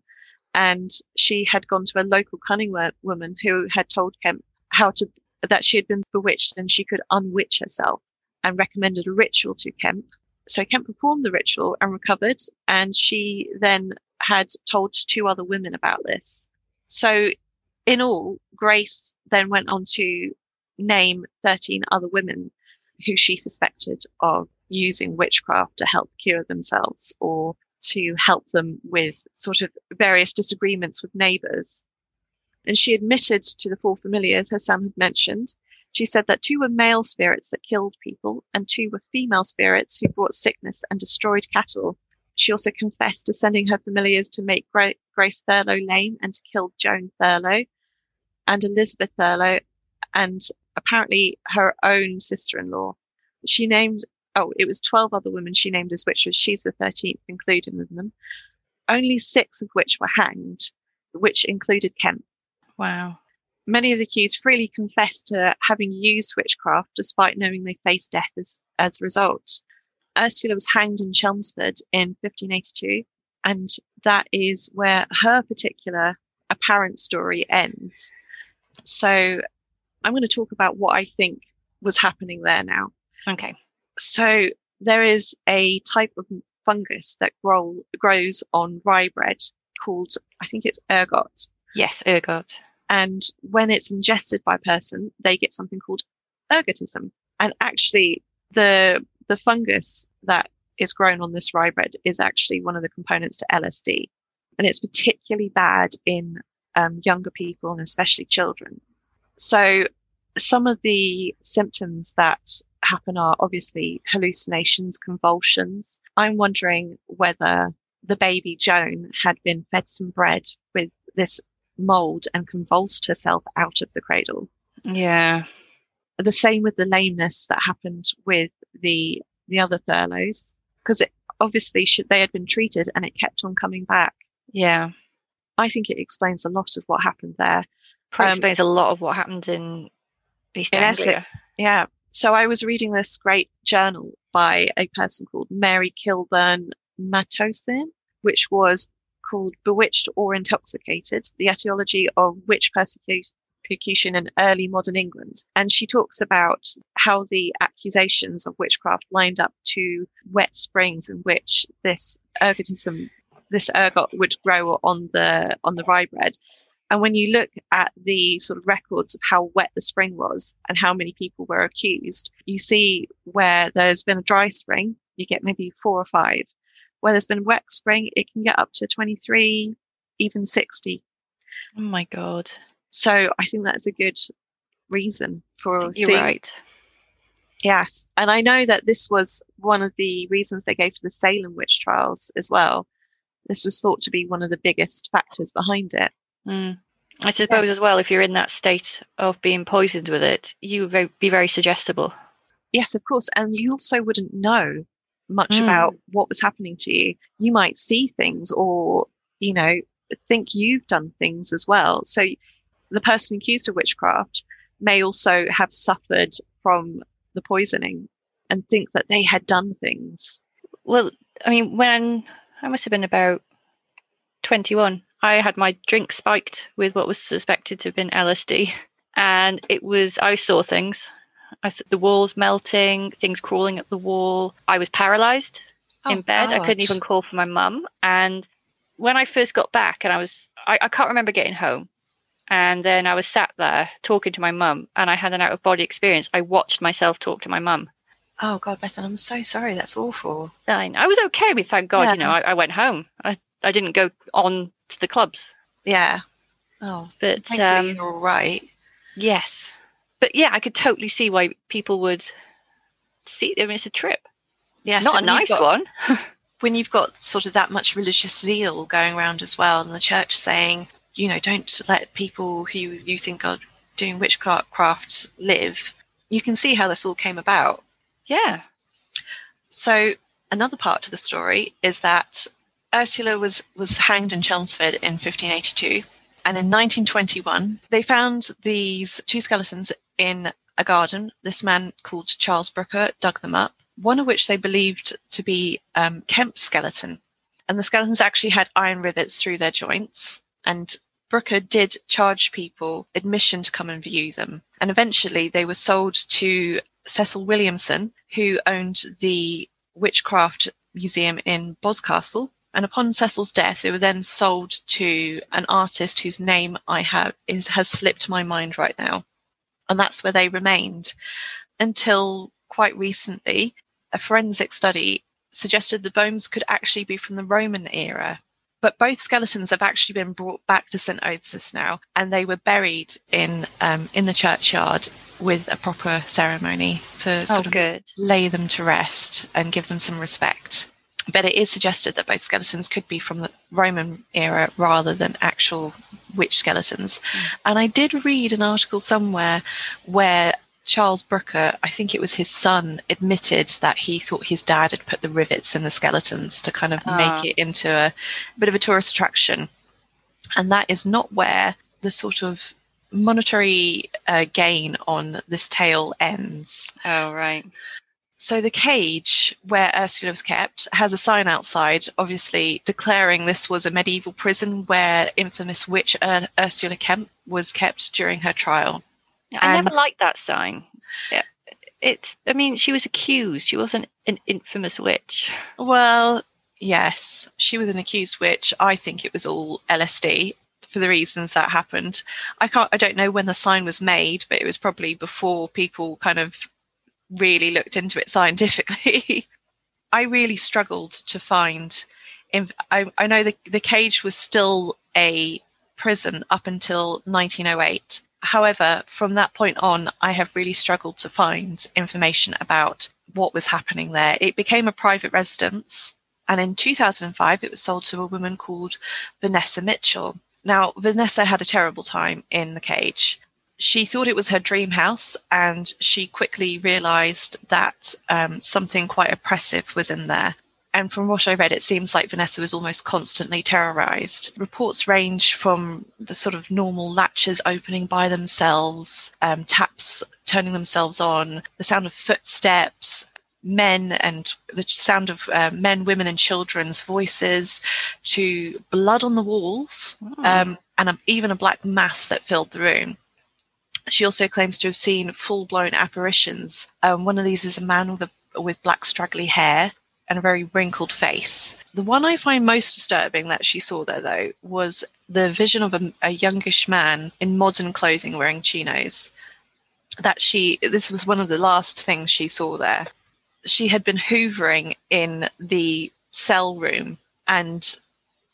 and she had gone to a local cunning wo- woman who had told Kemp how to that she had been bewitched and she could unwitch herself and recommended a ritual to Kemp. So Kemp performed the ritual and recovered and she then had told two other women about this. So in all, Grace then went on to name 13 other women who she suspected of using witchcraft to help cure themselves or to help them with sort of various disagreements with neighbors. And she admitted to the four familiars her son had mentioned. She said that two were male spirits that killed people and two were female spirits who brought sickness and destroyed cattle. She also confessed to sending her familiars to make Gra- Grace Thurlow lame and to kill Joan Thurlow and Elizabeth Thurlow and apparently her own sister-in-law. She named, oh, it was 12 other women she named as witches. She's the 13th included with them. Only six of which were hanged, which included Kemp. Wow. Many of the accused freely confessed to having used witchcraft despite knowing they faced death as, as a result. Ursula was hanged in Chelmsford in 1582, and that is where her particular apparent story ends. So I'm going to talk about what I think was happening there now. Okay. So there is a type of fungus that grow, grows on rye bread called, I think it's ergot. Yes, ergot. And when it's ingested by a person, they get something called ergotism. And actually, the the fungus that is grown on this rye bread is actually one of the components to LSD. And it's particularly bad in um, younger people and especially children. So some of the symptoms that happen are obviously hallucinations, convulsions. I'm wondering whether the baby Joan had been fed some bread with this mold and convulsed herself out of the cradle. Yeah. The same with the lameness that happened with the the other Thurlows, because obviously should, they had been treated and it kept on coming back. Yeah. I think it explains a lot of what happened there. Probably Um, explains a lot of what happened in East In Anglia. Yeah. So I was reading this great journal by a person called Mary Kilbourne Matossian, which was called Bewitched or Intoxicated, the etiology of witch persecution in early modern England. And she talks about how the accusations of witchcraft lined up to wet springs in which this ergotism, this ergot would grow on the on the rye bread. And when you look at the sort of records of how wet the spring was and how many people were accused, you see where there's been a dry spring, you get maybe four or five. Where there's been wet spring, it can get up to 23, even 60. Oh my god. So I think that's a good reason for You're seeing. right. Yes. And I know that this was one of the reasons they gave for the Salem witch trials as well. This was thought to be one of the biggest factors behind it. Mm. I suppose as well, if you're in that state of being poisoned with it, you would be very suggestible. Yes, of course. And you also wouldn't know much Mm. about what was happening to you. You might see things or, you know, think you've done things as well. So the person accused of witchcraft may also have suffered from the poisoning and think that they had done things. Well, I mean, when I must have been about 21, I had my drink spiked with what was suspected to have been LSD. And it was, I saw things. I th- the walls melting, things crawling up the wall. I was paralyzed in Oh, bed. I couldn't even call for my mum. And when I first got back, and I was, I, I can't remember getting home. And then I was sat there talking to my mum, and I had an out of body experience. I watched myself talk to my mum. Oh God, Bethan, I'm so sorry. That's awful. Fine. I was okay with, thank God, you know, I, I went home. I, I didn't go on to the clubs. Yeah. Oh, But thankfully um, you're all right. yes. But yeah, I could totally see why people would see. I mean, it's a trip. Yeah, Not so a nice got- one. When you've got sort of that much religious zeal going around as well, and the church saying, you know, don't let people who you think are doing witchcraft crafts live, you can see how this all came about. Yeah. So another part to the story is that Ursula was was hanged in Chelmsford in 1582, and in 1921 they found these two skeletons in a garden. This man called Charles Brooker dug them up, one of which they believed to be um, Kemp's skeleton, and the skeletons actually had iron rivets through their joints. And Brooker did charge people admission to come and view them, and eventually they were sold to Cecil Williamson, who owned the Witchcraft Museum in Boscastle. And upon Cecil's death, they were then sold to an artist whose name I have is has slipped my mind right now. And that's where they remained until quite recently. A forensic study suggested the bones could actually be from the Roman era. But both skeletons have actually been brought back to St. Osyth now, and they were buried in um, in the churchyard with a proper ceremony to Oh, sort of good. lay them to rest and give them some respect. But it is suggested that both skeletons could be from the Roman era rather than actual witch skeletons. And I did read an article somewhere where Charles Brooker, I think it was his son, admitted that he thought his dad had put the rivets in the skeletons to kind of Ah. make it into a bit of a tourist attraction. And that is not where the sort of monetary uh, gain on this tale ends. Oh, right. So the cage where Ursula was kept has a sign outside, obviously declaring this was a medieval prison where infamous witch Ur- Ursula Kemp was kept during her trial. I never liked that sign. Yeah. It's, I mean, she was accused. She wasn't an infamous witch. Well, yes, she was an accused witch. I think it was all LSD for the reasons that happened. I can't. I don't know when the sign was made, but it was probably before people kind of really looked into it scientifically. I really struggled to find. In, I, I know the, the cage was still a prison up until 1908. However, from that point on, I have really struggled to find information about what was happening there. It became a private residence, and in 2005, it was sold to a woman called Vanessa Mitchell. Now, Vanessa had a terrible time in the cage. She thought it was her dream house, and she quickly realized that um, something quite oppressive was in there. And from what I read, it seems like Vanessa was almost constantly terrorized. Reports range from the sort of normal latches opening by themselves, um, taps turning themselves on, the sound of footsteps, men and the sound of uh, men, women, and children's voices, to blood on the walls, oh. um, and a, even a black mass that filled the room. She also claims to have seen full blown apparitions. Um, one of these is a man with a, with black straggly hair and a very wrinkled face. The one I find most disturbing that she saw there, though, was the vision of a, a youngish man in modern clothing wearing chinos. That she, this was one of the last things she saw there she had been hoovering in the cell room, and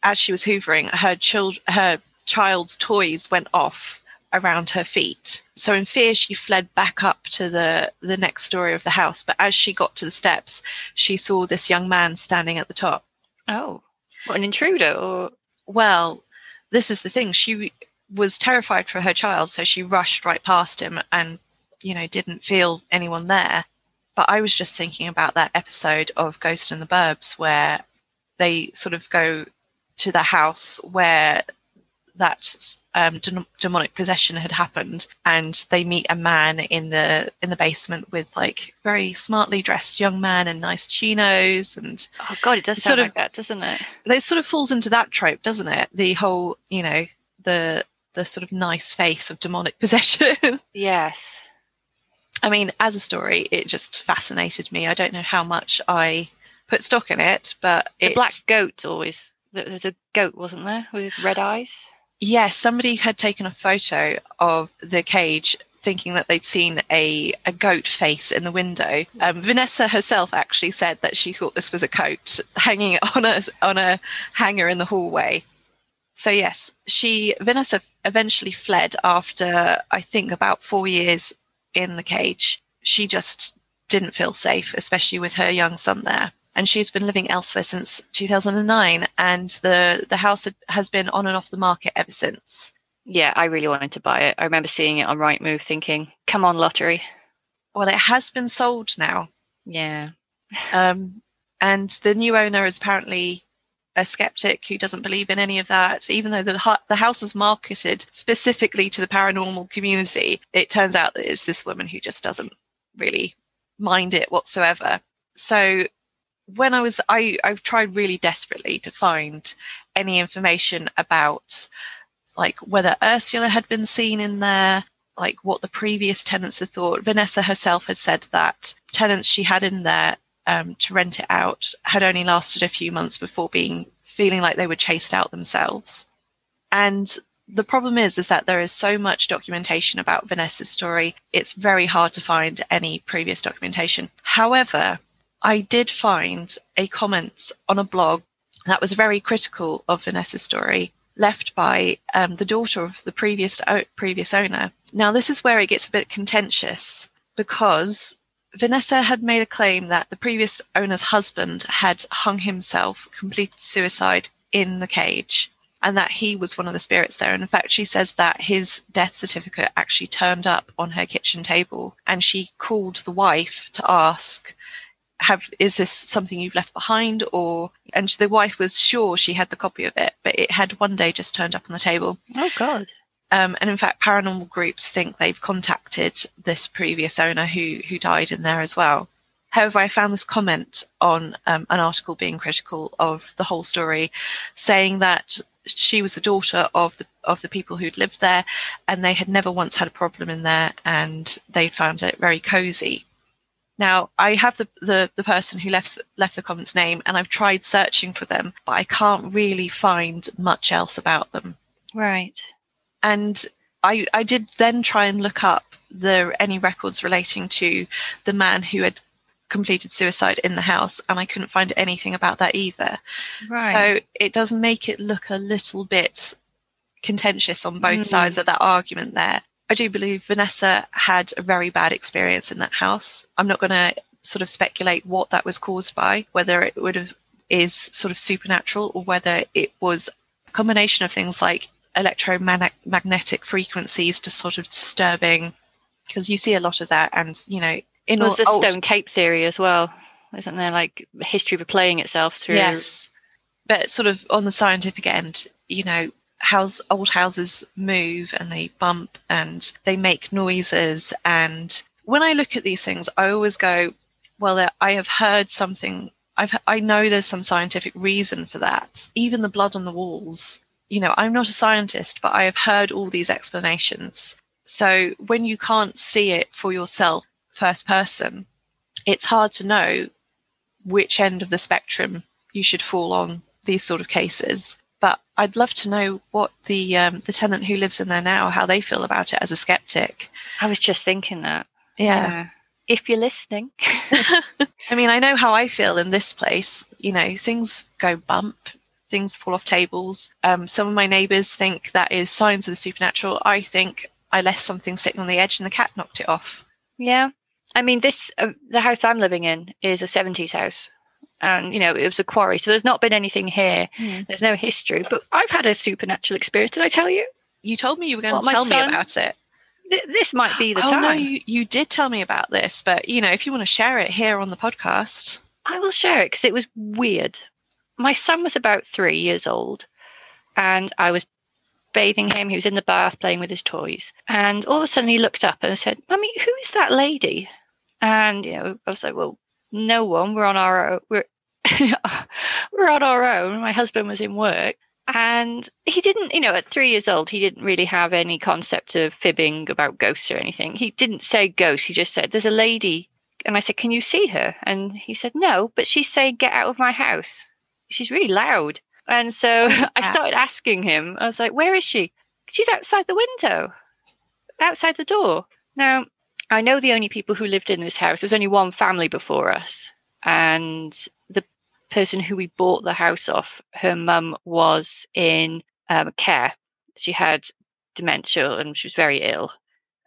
as she was hoovering, her child her child's toys went off around her feet. So in fear, she fled back up to the the next story of the house. But as she got to the steps, she saw this young man standing at the top. Oh, what an intruder! Or well, this is the thing. She was terrified for her child, so she rushed right past him and you know didn't feel anyone there but I was just thinking about that episode of Ghost in the Burbs where they sort of go to the house where that um, de- demonic possession had happened, and they meet a man in the in the basement with like very smartly dressed young man in nice chinos, and oh god, it does sound sort like of, that, doesn't it? It sort of falls into that trope, doesn't it? The whole, you know, the the sort of nice face of demonic possession. yes. I mean, as a story, it just fascinated me. I don't know how much I put stock in it, but the black goat always. There's a goat, wasn't there, with red eyes? Yes, yeah, somebody had taken a photo of the cage thinking that they'd seen a, a goat face in the window. Um, Vanessa herself actually said that she thought this was a coat hanging on a on a hanger in the hallway. So yes, she Vanessa eventually fled after I think about four years in the cage. She just didn't feel safe, especially with her young son there. And she's been living elsewhere since 2009, and the, the house has been on and off the market ever since. Yeah, I really wanted to buy it. I remember seeing it on Rightmove thinking, come on, lottery. Well, it has been sold now. Yeah. Um, and the new owner is apparently a skeptic who doesn't believe in any of that, even though the the house was marketed specifically to the paranormal community, it turns out that it's this woman who just doesn't really mind it whatsoever. So when I was I I've tried really desperately to find any information about like whether Ursula had been seen in there, like what the previous tenants had thought. Vanessa herself had said that tenants she had in there um, to rent it out had only lasted a few months before being feeling like they were chased out themselves. And the problem is, is that there is so much documentation about Vanessa's story. It's very hard to find any previous documentation. However, I did find a comment on a blog that was very critical of Vanessa's story, left by um, the daughter of the previous previous owner. Now, this is where it gets a bit contentious because Vanessa had made a claim that the previous owner's husband had hung himself, completed suicide in the cage, and that he was one of the spirits there. And in fact, she says that his death certificate actually turned up on her kitchen table, and she called the wife to ask, "Have is this something you've left behind?" Or and the wife was sure she had the copy of it, but it had one day just turned up on the table. Oh God! Um, and in fact, paranormal groups think they've contacted this previous owner who who died in there as well. However, I found this comment on um, an article being critical of the whole story, saying that she was the daughter of the of the people who'd lived there, and they had never once had a problem in there, and they found it very cozy. Now, I have the, the, the person who left left the comment's name, and I've tried searching for them, but I can't really find much else about them. Right. And I, I did then try and look up the any records relating to the man who had completed suicide in the house, and I couldn't find anything about that either. Right. So it does make it look a little bit contentious on both Mm. sides of that argument there. I do believe Vanessa had a very bad experience in that house. I'm not going to sort of speculate what that was caused by, whether it would have is sort of supernatural or whether it was a combination of things like electromagnetic frequencies just sort of disturbing because you see a lot of that and you know in was the old- stone tape theory as well, isn't there? Like history replaying itself through. Yes. But sort of on the scientific end, you know, house old houses move and they bump and they make noises and when I look at these things, I always go, well, I have heard something. I've, I know there's some scientific reason for that. Even the blood on the walls, you know, I'm not a scientist, but I have heard all these explanations. So when you can't see it for yourself, first person, it's hard to know which end of the spectrum you should fall on these sort of cases. But I'd love to know what the um, the tenant who lives in there now, how they feel about it as a skeptic. I was just thinking that. Yeah. If you're listening. I mean, I know how I feel in this place. You know, things go bump, things fall off tables. Um, some of my neighbours think that is signs of the supernatural. I think I left something sitting on the edge and the cat knocked it off. Yeah. I mean, this, uh, the house I'm living in is a 70s house. And, you know, it was a quarry. So there's not been anything here. Hmm. There's no history. But I've had a supernatural experience. Did I tell you? You told me you were going What, to tell me about it. Th- this might be the oh time. no, you, you did tell me about this, but you know, if you want to share it here on the podcast, I will share it because it was weird. My son was about three years old, and I was bathing him. He was in the bath playing with his toys, and all of a sudden he looked up and said, "Mummy, who is that lady?" And you know, I was like, "Well, no one. We're on our own. We're we're on our own." My husband was in work. And he didn't, you know, at three years old, he didn't really have any concept of fibbing about ghosts or anything. He didn't say ghost. He just said, There's a lady and I said, Can you see her? And he said, No, but she's saying, Get out of my house. She's really loud. And so I started asking him, I was like, Where is she? She's outside the window, outside the door. Now, I know the only people who lived in this house, there's only one family before us. And person who we bought the house off, her mum was in um, care. She had dementia and she was very ill.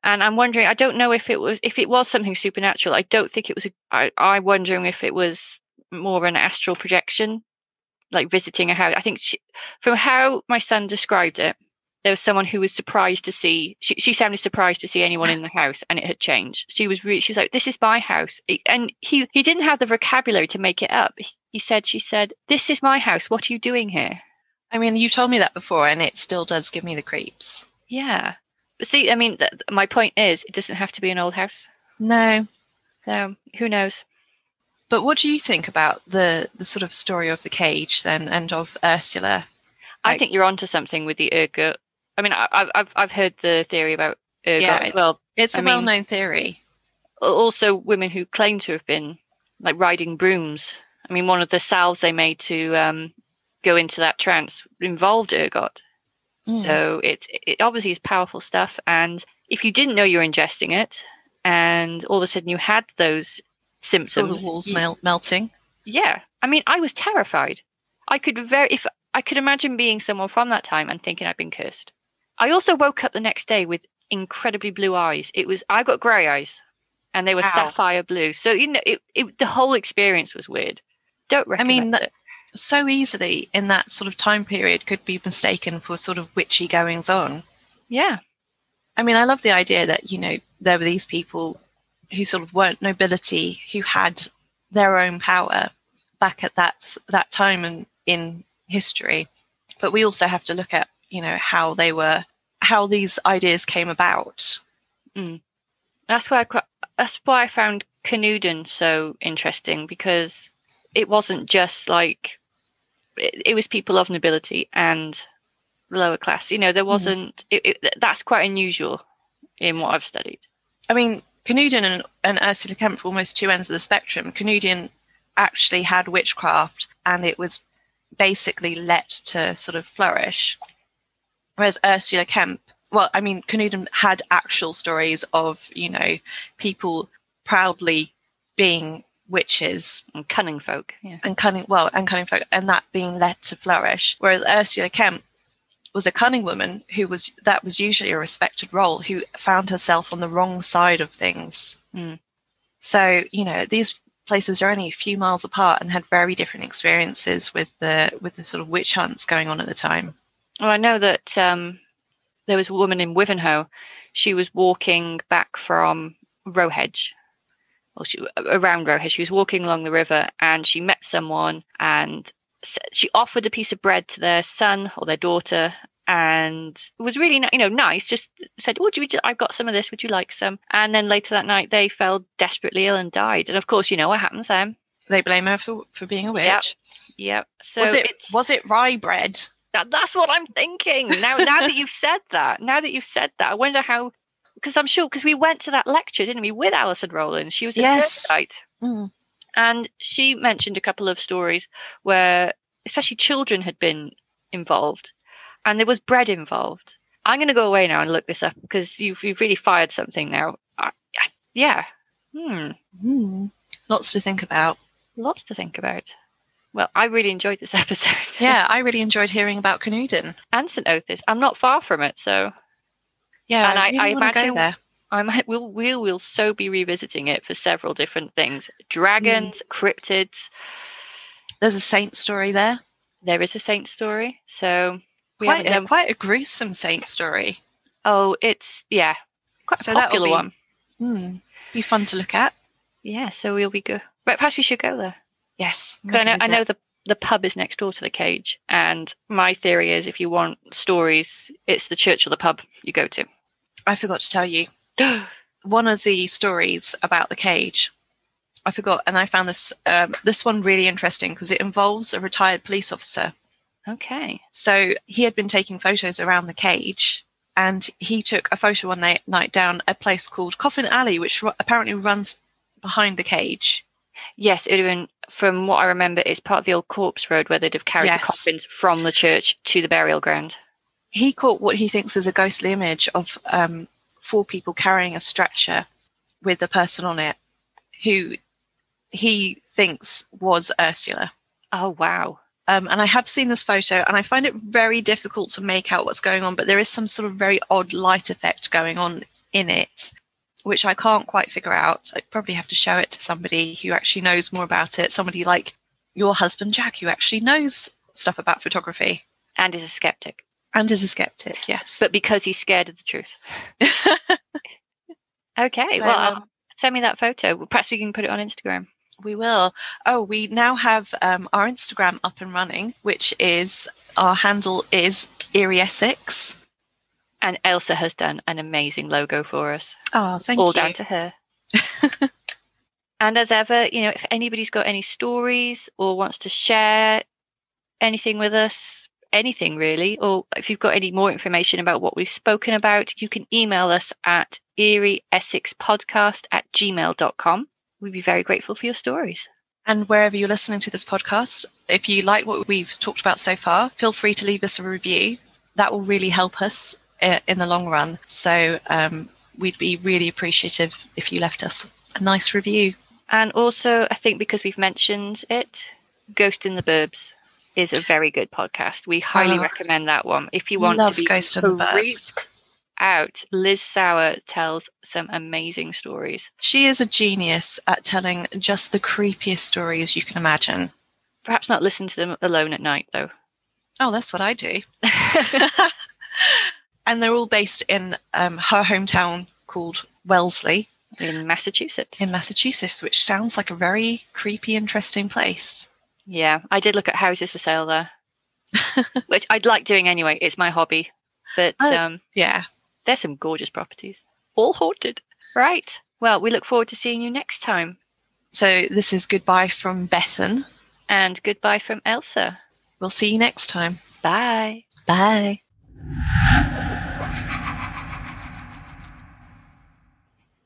And i'm wondering i don't know if it was if it was something supernatural i don't think it was a, I, i'm wondering if it was more an astral projection like visiting a house. I think she, from how my son described it there was someone who was surprised to see she, she sounded surprised to see anyone in the house and it had changed. She was really she was like this is my house. And he he didn't have the vocabulary to make it up he said she said this is my house what are you doing here I mean, you told me that before, and it still does give me the creeps. yeah but see i mean th- my point is it doesn't have to be an old house No, so who knows but what do you think about the the sort of story of the cage then, and of Ursula? I think you're onto something with the ergot. I mean, I, I've I've heard the theory about ergot Yeah, as well. It's a I mean- well-known theory. Also, women who claim to have been like riding brooms. I mean, one of the salves they made to um, go into that trance involved ergot. Mm. So it it obviously is powerful stuff. And if you didn't know you were ingesting it, and all of a sudden you had those Saw symptoms, the walls you- mel- melting. yeah. I mean, I was terrified. I could very if I could imagine being someone from that time and thinking I'd been cursed. I also woke up the next day with incredibly blue eyes. It was I got grey eyes, and they were sapphire blue. So you know, it, it the whole experience was weird. Don't I mean, it. so easily in that sort of time period could be mistaken for sort of witchy goings on. Yeah, I mean, I love the idea that, you know, there were these people who sort of weren't nobility, who had their own power back at that that time in, in history. But we also have to look at, you know, how they were, how these ideas came about. Mm. that's why I that's why I found Canewdon so interesting because it wasn't just like it, it was people of nobility and lower class. You know, there hmm. wasn't. It, it, that's quite unusual in what I've studied. I mean, Canewdon and, and Ursula Kemp were almost two ends of the spectrum. Canewdon actually had witchcraft and it was basically let to sort of flourish. Whereas Ursula Kemp, well, I mean, Canewdon had actual stories of, you know, people proudly being witches And cunning folk. Yeah. and cunning well and cunning folk and that being led to flourish whereas ursula kemp was a cunning woman who was that was usually a respected role who found herself on the wrong side of things Mm. so you know these places are only a few miles apart and had very different experiences with the with the sort of witch hunts going on at the time Well, I know that um, there was a woman in Wivenhoe. She was walking back from Rowhedge, well, she, around Rowhedge. She was walking along the river and she met someone and she offered a piece of bread to their son or their daughter and it was really you know nice just said oh do you, i've got some of this would you like some and then later that night they fell desperately ill and died and of course you know what happens then they blame her for, for being a witch Yep. yep so was it was it rye bread that, that's what I'm thinking. Now, now that you've said that, now that you've said that, I wonder how. Because I'm sure, because we went to that lecture, didn't we, with Alison Rowland? She was a Yes. site, Mm. and she mentioned a couple of stories where, especially children, had been involved, and there was bread involved. I'm going to go away now and look this up because you've you've really fired something now. I, I- yeah, hmm, Mm. lots to think about lots to think about. Well, I really enjoyed this episode. yeah i really enjoyed hearing about Canewdon and St Osyth. I'm not far from it, so yeah And I- really I wanna imagine- there I might we'll we will so be revisiting it for several different things. Dragons, cryptids. there's a saint story there There is a saint story. So we quite a, done quite a gruesome saint story. oh it's yeah. Quite a So that'll popular be- one. Hmm. Be fun to look at. Yeah, so we'll be good. But perhaps we should go there. Yes. I know a I know the the pub is next door to the cage. And my theory is if you want stories, it's the church or the pub you go to. I forgot to tell you one of the stories about the cage. I forgot, and I found this um, this one really interesting because it involves a retired police officer. okay. So he had been taking photos around the cage, and he took a photo one night, night down a place called Coffin Alley, which ru- apparently runs behind the cage. Yes, it been from what I remember, it's part of the old corpse road where they'd have carried Yes. the coffins from the church to the burial ground. He caught what he thinks is a ghostly image of um, four people carrying a stretcher with a person on it who he thinks was Ursula. Oh wow. Um, and I have seen this photo and I find it very difficult to make out what's going on, but there is some sort of very odd light effect going on in it, which I can't quite figure out. I probably have to show it to somebody who actually knows more about it, somebody like your husband, Jack, who actually knows stuff about photography And is a skeptic. And as a skeptic, yes. but because he's scared of the truth. Okay, So, well, um, um, send me that photo. Perhaps we can put it on Instagram. We will. Oh, we now have um, our Instagram up and running, which is our handle is Eerie Essex. And Ailsa has done an amazing logo for us, Oh, thank all you. down to her. and as ever, you know, if anybody's got any stories or wants to share anything with us, anything really, or if you've got any more information about what we've spoken about, you can email us at erieessexpodcast at gmail.com. We'd be very grateful for your stories. And wherever you're listening to this podcast, if you like what we've talked about so far, feel free to leave us a review. That will really help us uh, in the long run. So um, we'd be really appreciative if you left us a nice review. And also, I think because we've mentioned it, Ghost in the Burbs is a very good podcast. We highly Oh. recommend that one. If you want to be Ghost the Burbs. out, Liz Sauer tells some amazing stories. She is a genius at telling just the creepiest stories you can imagine. Perhaps not listen to them alone at night, though. Oh, that's what I do. and they're all based in um, her hometown called Wellesley in Massachusetts. in Massachusetts, which sounds like a very creepy, interesting place. Yeah, I did look at houses for sale there, which I'd like doing anyway. It's my hobby. But Oh. um, Yeah. there's some gorgeous properties, all haunted. Right. Well, we look forward to seeing you next time. So this is goodbye from Bethan. And goodbye from Ailsa. We'll see you next time. Bye. Bye.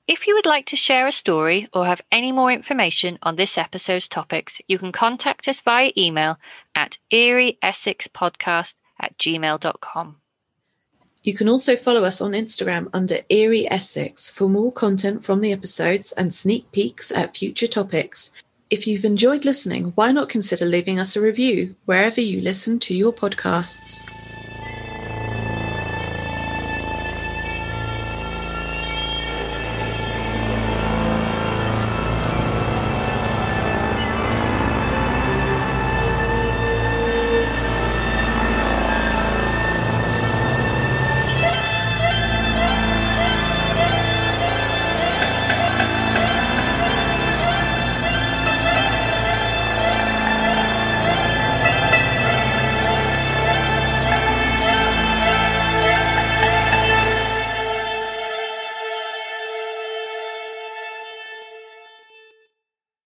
If you would like to share a story or have any more information on this episode's topics, you can contact us via email at erieessexpodcast at gmail.com. You can also follow us on Instagram under Eerie Essex for more content from the episodes and sneak peeks at future topics. If you've enjoyed listening, why not consider leaving us a review wherever you listen to your podcasts?